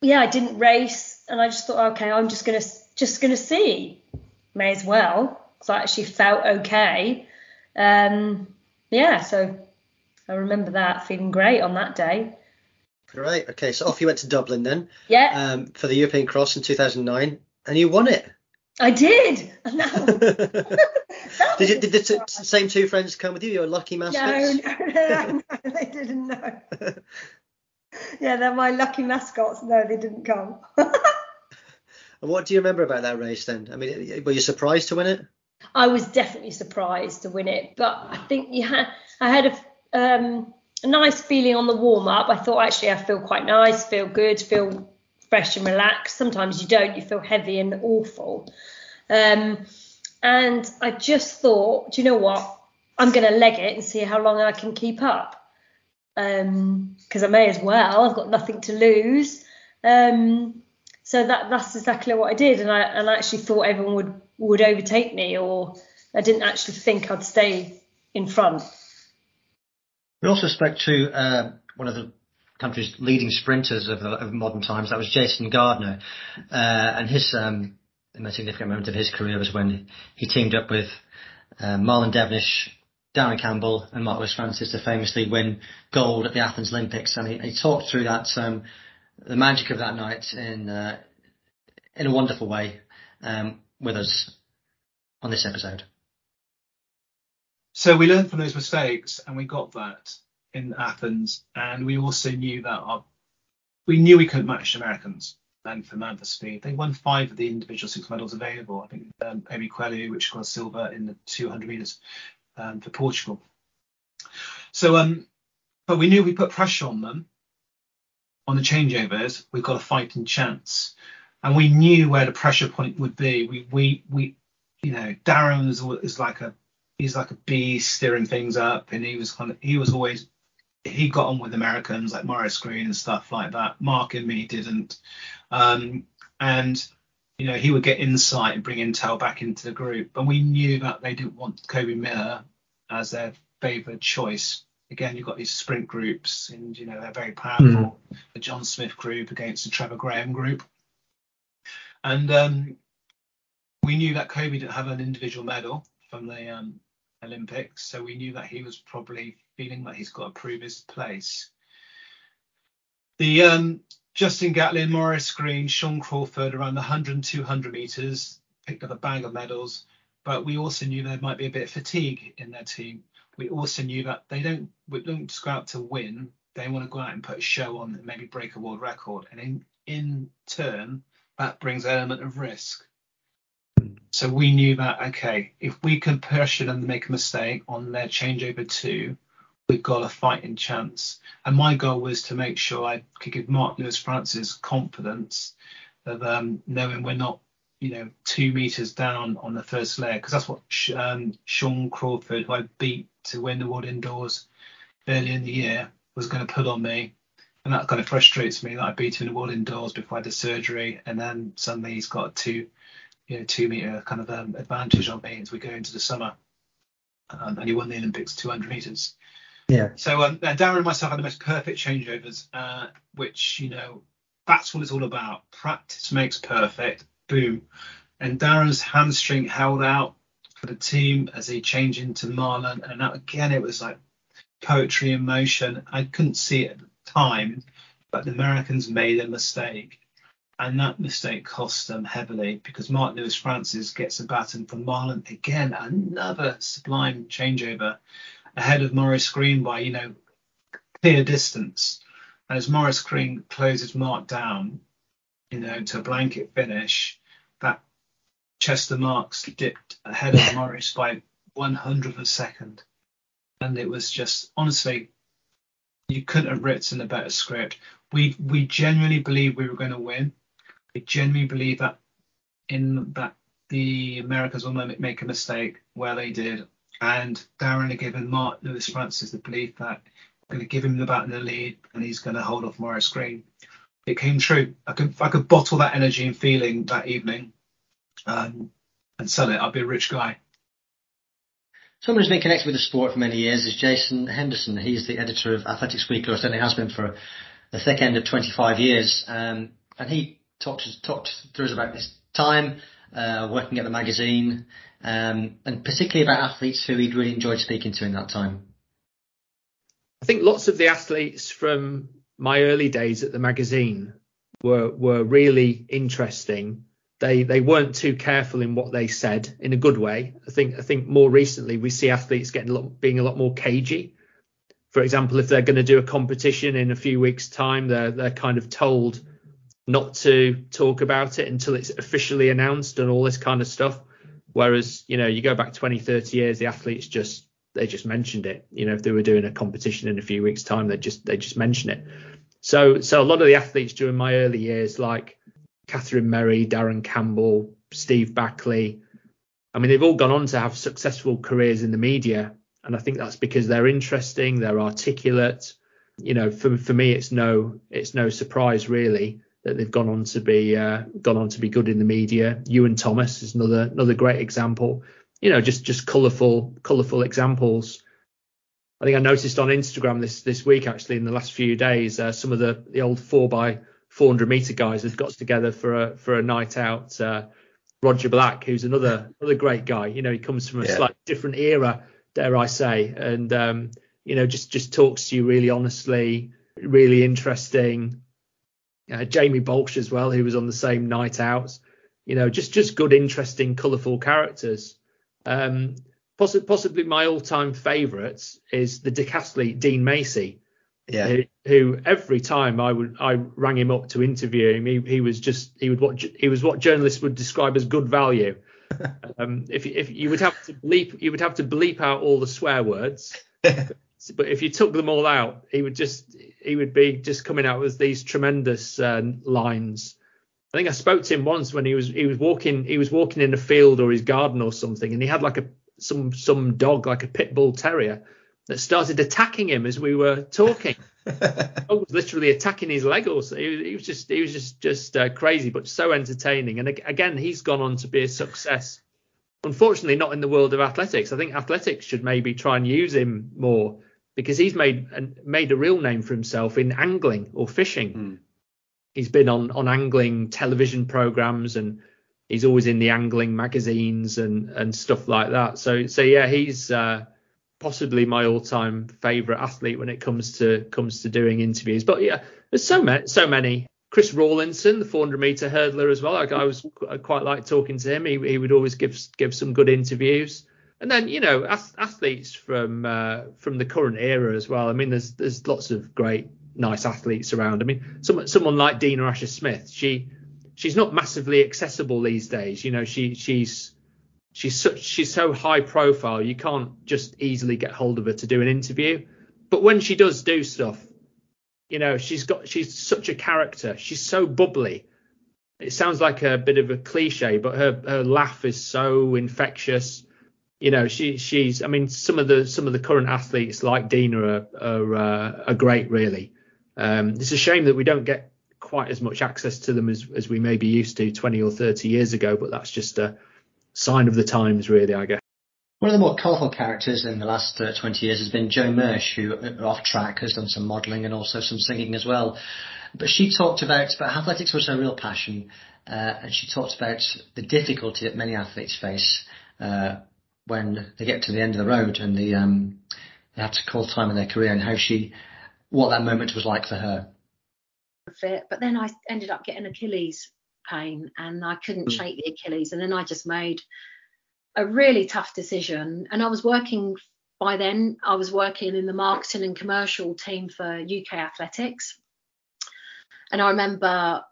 yeah, I didn't race, and I just thought, okay, I'm just gonna just gonna see. May as well, because I actually felt okay. Um, yeah, so I remember that feeling great on that day. Great. Okay, so off you went to Dublin then. Yeah. Um, for the European Cross in 2009, and you won it. I did. Did, you, did the t- same two friends come with you? Your lucky No, mascots? no, no, no, they didn't know. yeah, they're my lucky mascots. No, they didn't come. And what do you remember about that race then? I mean, were you surprised to win it? I was definitely surprised to win it, but I think you had I had a um, a nice feeling on the warm up. I thought actually I feel quite nice, feel good, feel fresh and relaxed. Sometimes you don't, you feel heavy and awful. Um, and I just thought, do you know what? I'm going to leg it and see how long I can keep up. Because I may as well. I've got nothing to lose. Um, so that that's exactly what I did, and I and I actually thought everyone would would overtake me, or I didn't actually think I'd stay in front. We also spoke to uh, one of the country's leading sprinters of, of modern times. That was Jason Gardener, uh, and his um, the most significant moment of his career was when he teamed up with uh, Marlon Devonish, Darren Campbell, and Mark Lewis Francis to famously win gold at the Athens Olympics. And he, he talked through that um, the magic of that night in uh, in a wonderful way um, with us on this episode. So we learned from those mistakes, and we got that in Athens, and we also knew that our, we knew we couldn't match the Americans man for man for speed. They won five of the individual six medals available. I think um, Obikwelu, which got silver in the 200 meters um, for Portugal. So, um, but we knew we put pressure on them on the changeovers. We've got a fighting chance, and we knew where the pressure point would be. We we we, you know, Darren is, is like a he's like a bee steering things up, and he was kind of he was always he got on with Americans like Maurice Greene and stuff like that. Mark and me didn't, um, and you know he would get insight and bring intel back into the group. But we knew that they didn't want Coby Miller as their favoured choice. Again, you've got these sprint groups, and you know they're very powerful. Mm. The John Smith group against the Trevor Graham group, and um, we knew that Kobe didn't have an individual medal from the um, Olympics, so we knew that he was probably feeling that he's got to prove his place. The um, Justin Gatlin, Maurice Greene, Shawn Crawford around the 100 and 200 meters picked up a bag of medals, but we also knew there might be a bit of fatigue in their team. We also knew that they don't we don't just go out to win; they want to go out and put a show on and maybe break a world record, and in in turn that brings an element of risk. So we knew that okay, if we can pressure them to make a mistake on their changeover two, we've got a fighting chance. And my goal was to make sure I could give Mark Lewis Francis confidence of um, knowing we're not, you know, two meters down on the first leg, because that's what um, Shawn Crawford, who I beat to win the World Indoors early in the year, was going to put on me. And that kind of frustrates me that I beat him in the World Indoors before I had the surgery, and then suddenly he's got a two, you know, two meter kind of um, advantage on me as we go into the summer. Um, and he won the Olympics 200 meters. Yeah. So um, Darren and myself had the most perfect changeovers, uh, which you know that's what it's all about. Practice makes perfect. Boom. And Darren's hamstring held out for the team as he changed into Marlon, and that, again it was like poetry in motion. I couldn't see it at the time, but the Americans made a mistake. And that mistake cost them heavily because Mark Lewis Francis gets a baton from Marlon. Again, another sublime changeover ahead of Maurice Greene by, you know, clear distance. And as Maurice Greene closes Mark down, you know, to a blanket finish, that Chester Marks dipped ahead of Maurice by one hundredth of a second. And it was just honestly, you couldn't have written a better script. We we genuinely believed we were going to win. We genuinely believe that in that the Americans will make a mistake where they did and Darren had given Mark Lewis Francis the belief that we're going to give him the bat in the lead and he's going to hold off Maurice Greene. It came true. I could I could bottle that energy and feeling that evening um, and sell it. I'd be a rich guy. Someone who's been connected with the sport for many years is Jason Henderson. He's the editor of Athletics Weekly, or certainly has been for the thick end of 25 years. Um, and he talked to talked through us about this time uh, working at the magazine, um, and particularly about athletes who he'd really enjoyed speaking to in that time. I think lots of the athletes from my early days at the magazine were were really interesting. They they weren't too careful in what they said in a good way. I think I think more recently we see athletes getting a lot, being a lot more cagey. For example, if they're going to do a competition in a few weeks' time, they're they're kind of told not to talk about it until it's officially announced and all this kind of stuff. Whereas, you know, you go back 20, 30 years, the athletes just they just mentioned it. You know, if they were doing a competition in a few weeks' time, they just they just mention it. So so a lot of the athletes during my early years, like Catherine Merry, Darren Campbell, Steve Backley, I mean, they've all gone on to have successful careers in the media, and I think that's because they're interesting, they're articulate. You know, for for me, it's no it's no surprise really that they've gone on to be uh, gone on to be good in the media. Iwan Thomas is another another great example. You know, just just colourful colourful examples. I think I noticed on Instagram this this week actually in the last few days uh, some of the the old four by 400 meter guys had got together for a for a night out. Uh, Roger Black, who's another another great guy. You know, he comes from a Yeah. slightly different era, dare I say, and um, you know, just just talks to you really honestly, really interesting. Uh, Jamie Baulch as well, who was on the same night out. You know, just just good, interesting, colourful characters. Um, possi- possibly my all-time favourite is the decathlete Dean Macey Yeah. who, who every time I would I rang him up to interview him, he, he was just he would what he was what journalists would describe as good value. um, if if you would have to bleep you would have to bleep out all the swear words, but if you took them all out, he would just he would be just coming out with these tremendous uh, lines. I think I spoke to him once when he was he was walking he was walking in a field or his garden or something, and he had like a some some dog like a pit bull terrier that started attacking him as we were talking. dog was literally attacking his leg or so. He was, he was just he was just just uh, crazy, but so entertaining. And again, he's gone on to be a success. Unfortunately, not in the world of athletics. I think athletics should maybe try and use him more because he's made and made a real name for himself in angling or fishing. He's been on on angling television programs and he's always in the angling magazines and and stuff like that. So so yeah, he's uh, possibly my all-time favorite athlete when it comes to comes to doing interviews. But yeah, there's so many so many. Chris Rawlinson, the 400 meter hurdler as well. Like I was I quite like talking to him. He, he would always give give some good interviews. And then you know ath- athletes from uh, from the current era as well. I mean, there's there's lots of great nice athletes around. I mean, someone someone like Dina Asher Smith. She she's not massively accessible these days. You know, she she's she's such she's so high profile. You can't just easily get hold of her to do an interview. But when she does do stuff, you know, she's got she's such a character. She's so bubbly. It sounds like a bit of a cliche, but her her laugh is so infectious. You know, she she's. I mean, some of the some of the current athletes like Dina are are, uh, are great, really. Um, it's a shame that we don't get quite as much access to them as as we maybe used to 20 or 30 years ago, but that's just a sign of the times, really, I guess. One of the more colourful characters in the last uh, 20 years has been Jo Mersh, who uh, off track has done some modelling and also some singing as well. But she talked about, about athletics was her real passion, uh, and she talked about the difficulty that many athletes face uh, when they get to the end of the road and the, um, they have to call time in their career and how she, what that moment was like for her. fit, but then I ended up getting Achilles pain and I couldn't Mm. shake the Achilles. And then I just made a really tough decision. And I was working by then, I was working in the marketing and commercial team for UK Athletics. And I remember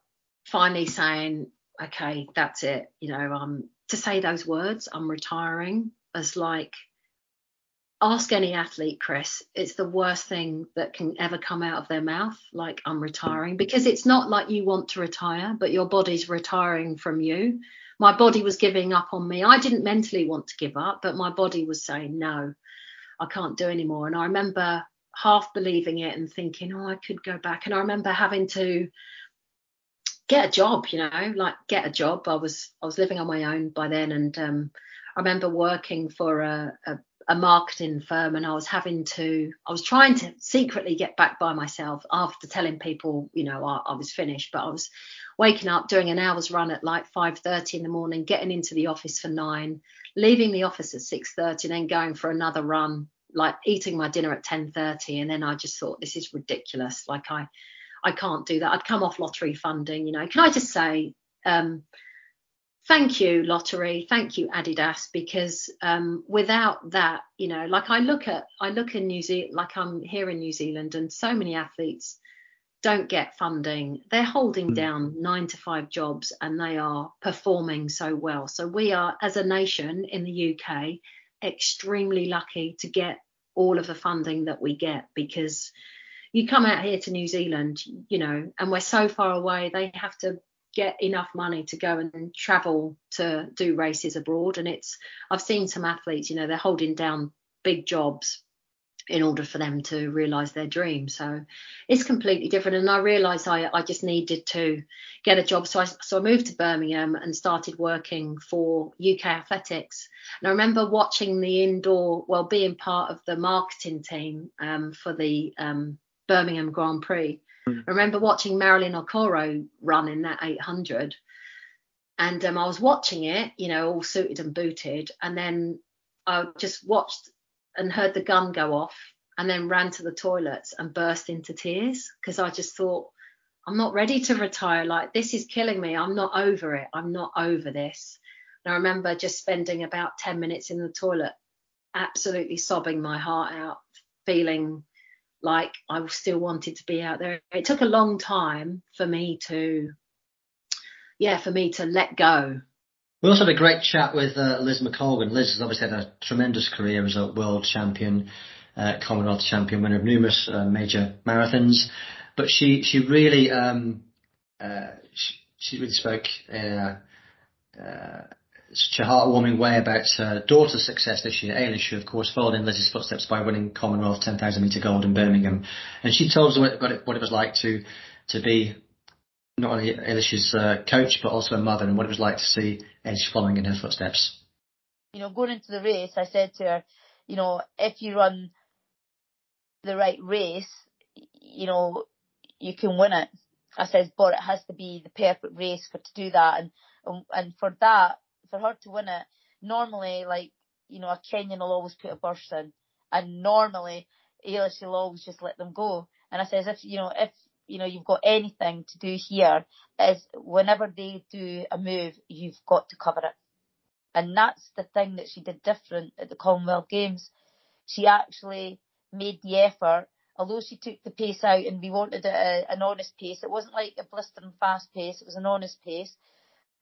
finally saying, okay, that's it. You know, um, to say those words, I'm retiring, as like, ask any athlete, Chris, it's the worst thing that can ever come out of their mouth, like I'm retiring, because it's not like you want to retire, but your body's retiring from you. My body was giving up on me. I didn't mentally want to give up, but my body was saying, no, I can't do anymore. And I remember half believing it and thinking, oh, I could go back. And I remember having to get a job, you know, like get a job. I was I was living on my own by then, and um, I remember working for a, a a marketing firm, and I was having to I was trying to secretly get back by myself after telling people, you know, I, I was finished, but I was waking up doing an hour's run at like 5:30 in the morning, getting into the office for nine, leaving the office at 6:30, and then going for another run, like eating my dinner at 10:30, and then I just thought this is ridiculous. Like I I can't do that. I'd come off lottery funding, you know. Can I just say, um, thank you, lottery, thank you, Adidas, because um, without that, you know, like I look at, I look in New Zealand, like I'm here in New Zealand, and so many athletes don't get funding. They're holding down nine to five jobs and they are performing so well. So we are, as a nation in the UK, extremely lucky to get all of the funding that we get because you come out here to New Zealand, you know, and we're so far away, they have to get enough money to go and travel to do races abroad. And it's, I've seen some athletes, you know, they're holding down big jobs in order for them to realize their dream. So it's completely different. And I realized I, I just needed to get a job. So I, so I moved to Birmingham and started working for UK Athletics. And I remember watching the indoor, well, being part of the marketing team um, for the um, Birmingham Grand Prix. Mm. I remember watching Marilyn Okoro run in that 800. And um, I was watching it, you know, all suited and booted. And then I just watched and heard the gun go off and then ran to the toilets and burst into tears because I just thought, I'm not ready to retire. Like, this is killing me. I'm not over it. I'm not over this. And I remember just spending about 10 minutes in the toilet, absolutely sobbing my heart out, feeling like I still wanted to be out there. It took a long time for me to, yeah, for me to let go we also had a great chat with uh, Liz McColgan. Liz has obviously had a tremendous career as a world champion, uh, Commonwealth champion, winner of numerous uh, major marathons. But she she really um, uh, she, she, really spoke in uh, such a heartwarming way about her daughter's success this year. Eilish, who of course followed in Liz's footsteps by winning Commonwealth 10,000 metre gold in Birmingham, and she told us what it, what it was like to to be not only Eilish's uh, coach but also a mother and what it was like to see Eilish following in her footsteps. You know, going into the race, I said to her, you know, if you run the right race, you know, you can win it. I says, but it has to be the perfect race for to do that, and and, and for that, for her to win it, normally like you know a Kenyan will always put a burst in, and normally Eilish will always just let them go. And I says, if you know if you know, you've got anything to do here is whenever they do a move, you've got to cover it. And that's the thing that she did different at the Commonwealth Games. She actually made the effort, although she took the pace out and we wanted a, an honest pace. It wasn't like a blistering fast pace. It was an honest pace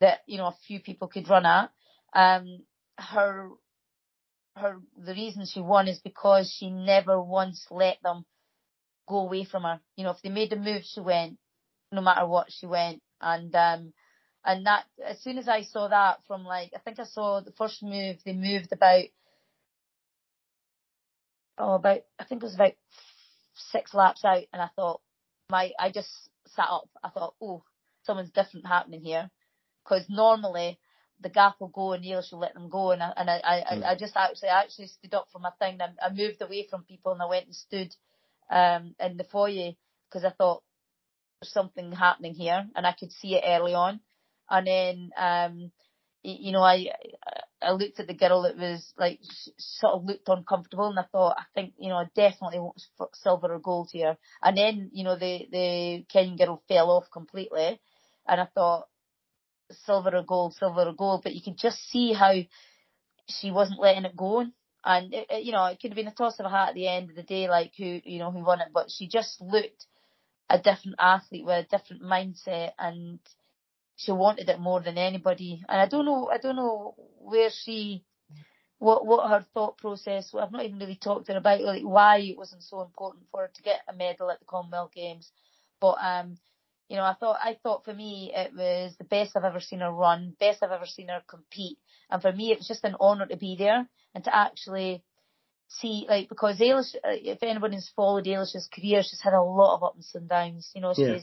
that, you know, a few people could run at. Um, her, her, the reason she won is because she never once let them go away from her. You know, if they made a move, she went. No matter what, she went. And um, and that as soon as I saw that from like I think I saw the first move they moved about oh about I think it was about six laps out and I thought my I just sat up I thought oh something's different happening here because normally the gap will go and Neil should let them go and I and I I, mm. I just actually I actually stood up for my thing and I moved away from people and I went and stood um, in the foyer because I thought there's something happening here and I could see it early on. And then, um, you know, I I looked at the girl that was like sort of looked uncomfortable, and I thought, I think, you know, I definitely want silver or gold here. And then, you know, the the Kenyan girl fell off completely, and I thought, silver or gold, silver or gold. But you could just see how she wasn't letting it go, and it, it, you know it could have been a toss of a hat at the end of the day, like who you know who won it, but she just looked a different athlete with a different mindset, and she wanted it more than anybody. And I don't know, I don't know where she, what what her thought process. I've not even really talked to her about like why it wasn't so important for her to get a medal at the Commonwealth Games, but um. You know, I thought I thought for me it was the best I've ever seen her run, best I've ever seen her compete, and for me it was just an honour to be there and to actually see like because Eilish, uh, if anyone has followed Eilish's career, she's had a lot of ups and downs. You know, she's yeah.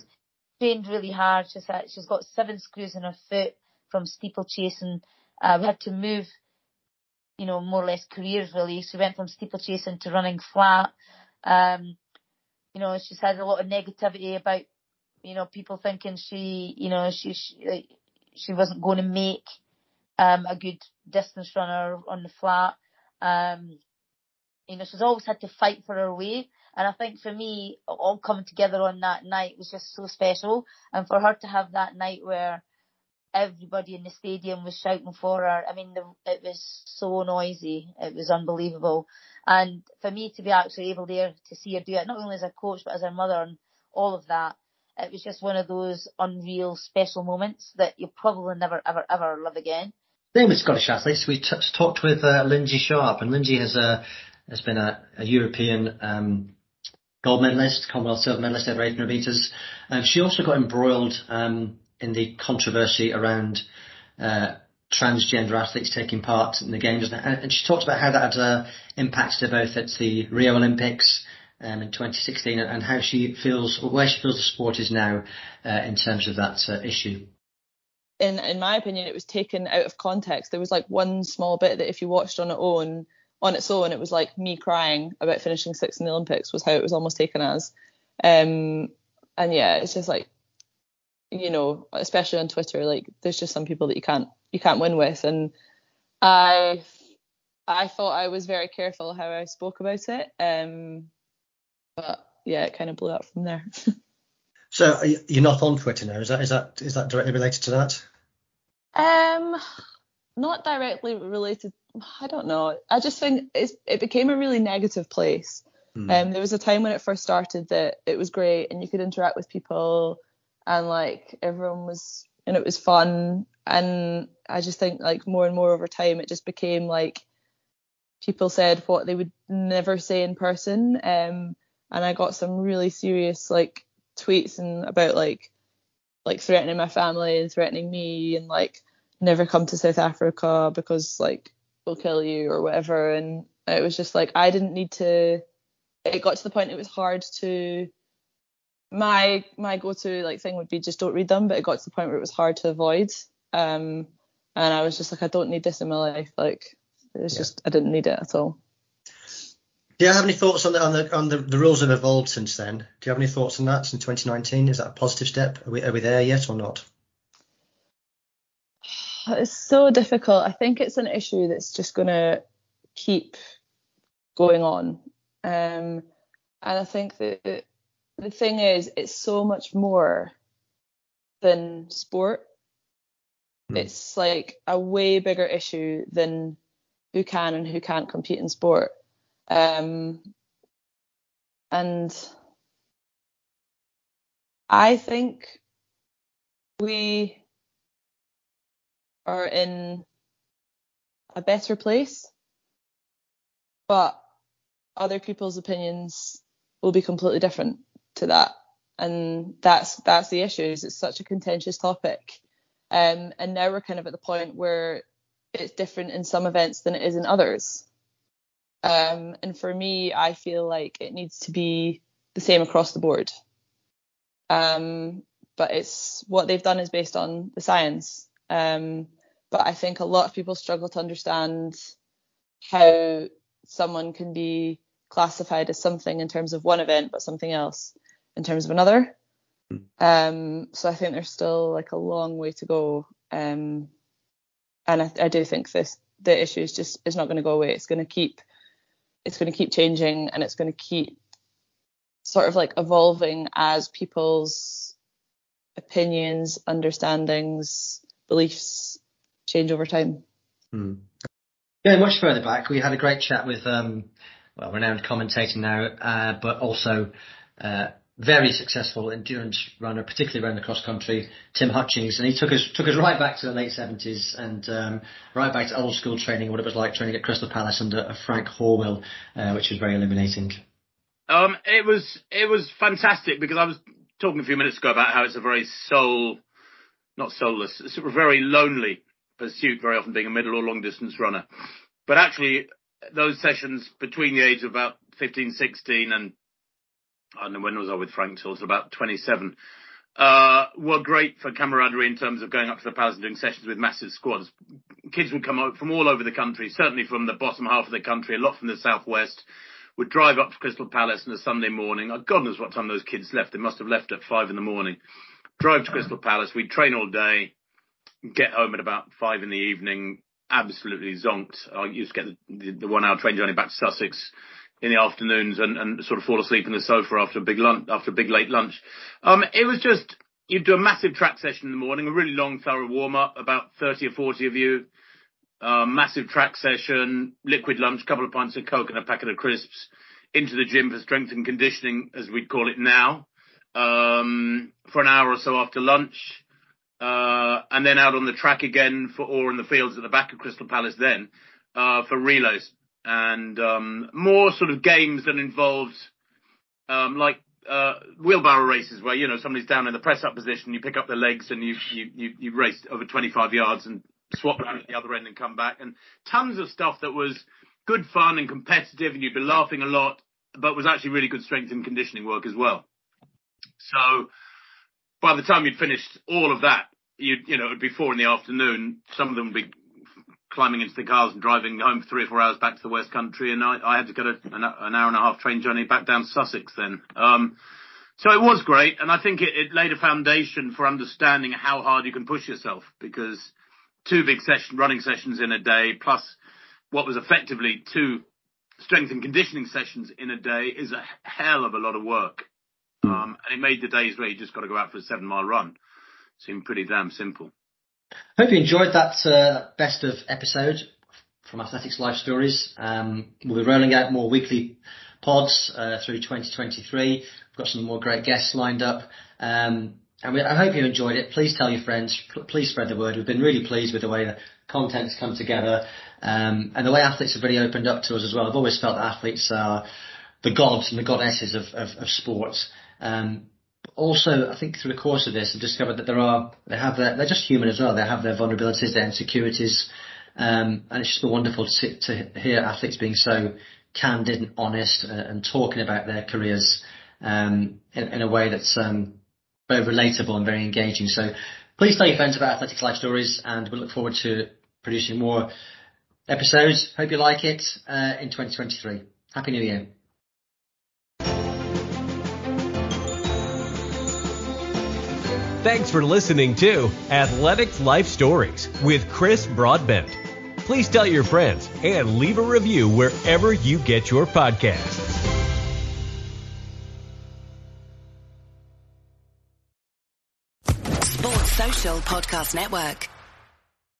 trained really hard. She's had, she's got seven screws in her foot from steeplechasing. Uh, we had to move, you know, more or less careers really. So we went from steeplechasing to running flat. Um, you know, she's had a lot of negativity about, you know, people thinking she, you know, she, she, she wasn't going to make um, a good distance runner on the flat. Um, you know, she's always had to fight for her way. And I think for me, all coming together on that night was just so special. And for her to have that night where everybody in the stadium was shouting for her, I mean, the, it was so noisy. It was unbelievable. And for me to be actually able there to see her do it, not only as a coach, but as her mother and all of that, it was just one of those unreal special moments that you'll probably never, ever, ever love again. Same with Scottish athletes. We t- talked with uh, Lynsey Sharp, and Lynsey has uh, has been a, a European um, gold medalist, Commonwealth silver medalist at 800 meters. Um, she also got embroiled um, in the controversy around uh, transgender athletes taking part in the games, and, and she talked about how that had uh, impacted her both at the Rio Olympics um, in 2016 and how she feels, where she feels the sport is now uh, in terms of that uh, issue. In in my opinion, it was taken out of context. There was like one small bit that if you watched on its own, on its own, it was like me crying about finishing sixth in the Olympics was how it was almost taken as. Um, and yeah, it's just like, you know, especially on Twitter, like there's just some people that you can't you can't win with, and I I thought I was very careful how I spoke about it. Um, but yeah, it kind of blew up from there. so you're not on Twitter now? Is that is that is that directly related to that? Um, not directly related. I don't know. I just think it's, it became a really negative place. Mm. Um, there was a time when it first started that it was great and you could interact with people and like everyone was and it was fun. And I just think like more and more over time it just became like people said what they would never say in person. Um, and I got some really serious like tweets and about like like threatening my family and threatening me and like never come to South Africa because like we'll kill you or whatever. And it was just like I didn't need to it got to the point it was hard to my my go-to like thing would be just don't read them but it got to the point where it was hard to avoid. Um and I was just like I don't need this in my life. Like it's yeah. just I didn't need it at all do you have any thoughts on the on the on the, the rules have evolved since then? Do you have any thoughts on that since 2019? Is that a positive step? Are we are we there yet or not? It's so difficult. I think it's an issue that's just going to keep going on. Um, and I think that the thing is, it's so much more than sport. Mm. It's like a way bigger issue than who can and who can't compete in sport. Um, and I think we are in a better place, but other people's opinions will be completely different to that. And that's that's the issue. Is it's such a contentious topic, um, and now we're kind of at the point where it's different in some events than it is in others. Um, and for me, I feel like it needs to be the same across the board. Um, but it's what they've done is based on the science. Um, but I think a lot of people struggle to understand how someone can be classified as something in terms of one event, but something else in terms of another. Hmm. Um, so I think there's still like a long way to go. Um, and I, I do think this the issue is just is not going to go away. It's going to keep it's going to keep changing and it's going to keep sort of like evolving as people's opinions, understandings, beliefs change over time. Hmm. Going much further back, we had a great chat with um, well, renowned commentator now, uh, but also uh, very successful endurance runner, particularly around the cross country, Tim Hutchings, and he took us took us right back to the late seventies and um, right back to old school training, what it was like training at Crystal Palace under Frank Horwill, uh, which was very illuminating. Um, it was it was fantastic because I was talking a few minutes ago about how it's a very soul, not soulless, it's a very lonely pursuit, very often being a middle or long distance runner. But actually, those sessions between the age of about 15, 16 and Know when was I with Frank till about 27, uh, were great for camaraderie in terms of going up to the palace and doing sessions with massive squads. Kids would come from all over the country, certainly from the bottom half of the country, a lot from the southwest, would drive up to Crystal Palace on a Sunday morning. Oh, God knows what time those kids left. They must have left at five in the morning. Drive to Crystal Palace. We'd train all day, get home at about five in the evening, absolutely zonked. I used to get the, the, the one hour train journey back to Sussex in the afternoons and, and sort of fall asleep in the sofa after a big lunch, after a big late lunch. Um, it was just, you'd do a massive track session in the morning, a really long, thorough warm up, about 30 or 40 of you, uh, massive track session, liquid lunch, couple of pints of Coke and a packet of crisps into the gym for strength and conditioning, as we'd call it now, um, for an hour or so after lunch. Uh, and then out on the track again for, or in the fields at the back of Crystal Palace then, uh, for relays and um, more sort of games that involved um, like uh, wheelbarrow races where you know somebody's down in the press up position, you pick up their legs and you you you, you race over 25 yards and swap around at the other end and come back, and tons of stuff that was good fun and competitive, and you'd be laughing a lot, but was actually really good strength and conditioning work as well. So by the time you'd finished all of that, you you know it'd be four in the afternoon. Some of them would be climbing into the cars and driving home for three or four hours back to the West Country, and I, I had to get a, an, an, hour and a half train journey back down to Sussex then. Um, so it was great, and I think it, it laid a foundation for understanding how hard you can push yourself because two big session running sessions in a day plus what was effectively two strength and conditioning sessions in a day is a hell of a lot of work. Um, and it made the days where you just got to go out for a seven mile run seem pretty damn simple. Hope you enjoyed that uh, best of episode from Athletics Life Stories. Um, we'll be rolling out more weekly pods uh, through 2023. We've got some more great guests lined up. Um, and we, I hope you enjoyed it. Please tell your friends. Please spread the word. We've been really pleased with the way the content's come together um, and the way athletes have really opened up to us as well. I've always felt that athletes are the gods and the goddesses of, of, of sports. Um, also, I think through the course of this, I've discovered that there are they have their, they're just human as well. They have their vulnerabilities, their insecurities, um, and it's just been wonderful to, to hear athletes being so candid and honest uh, and talking about their careers um, in, in, a way that's um, very relatable and very engaging. So please tell your friends about Athletics Life Stories, and we look forward to producing more episodes. Hope you like it uh, in 2023. Happy New Year. Thanks for listening to Athletics Life Stories with Chris Broadbent. Please tell your friends and leave a review wherever you get your podcasts. Sports Social Podcast Network.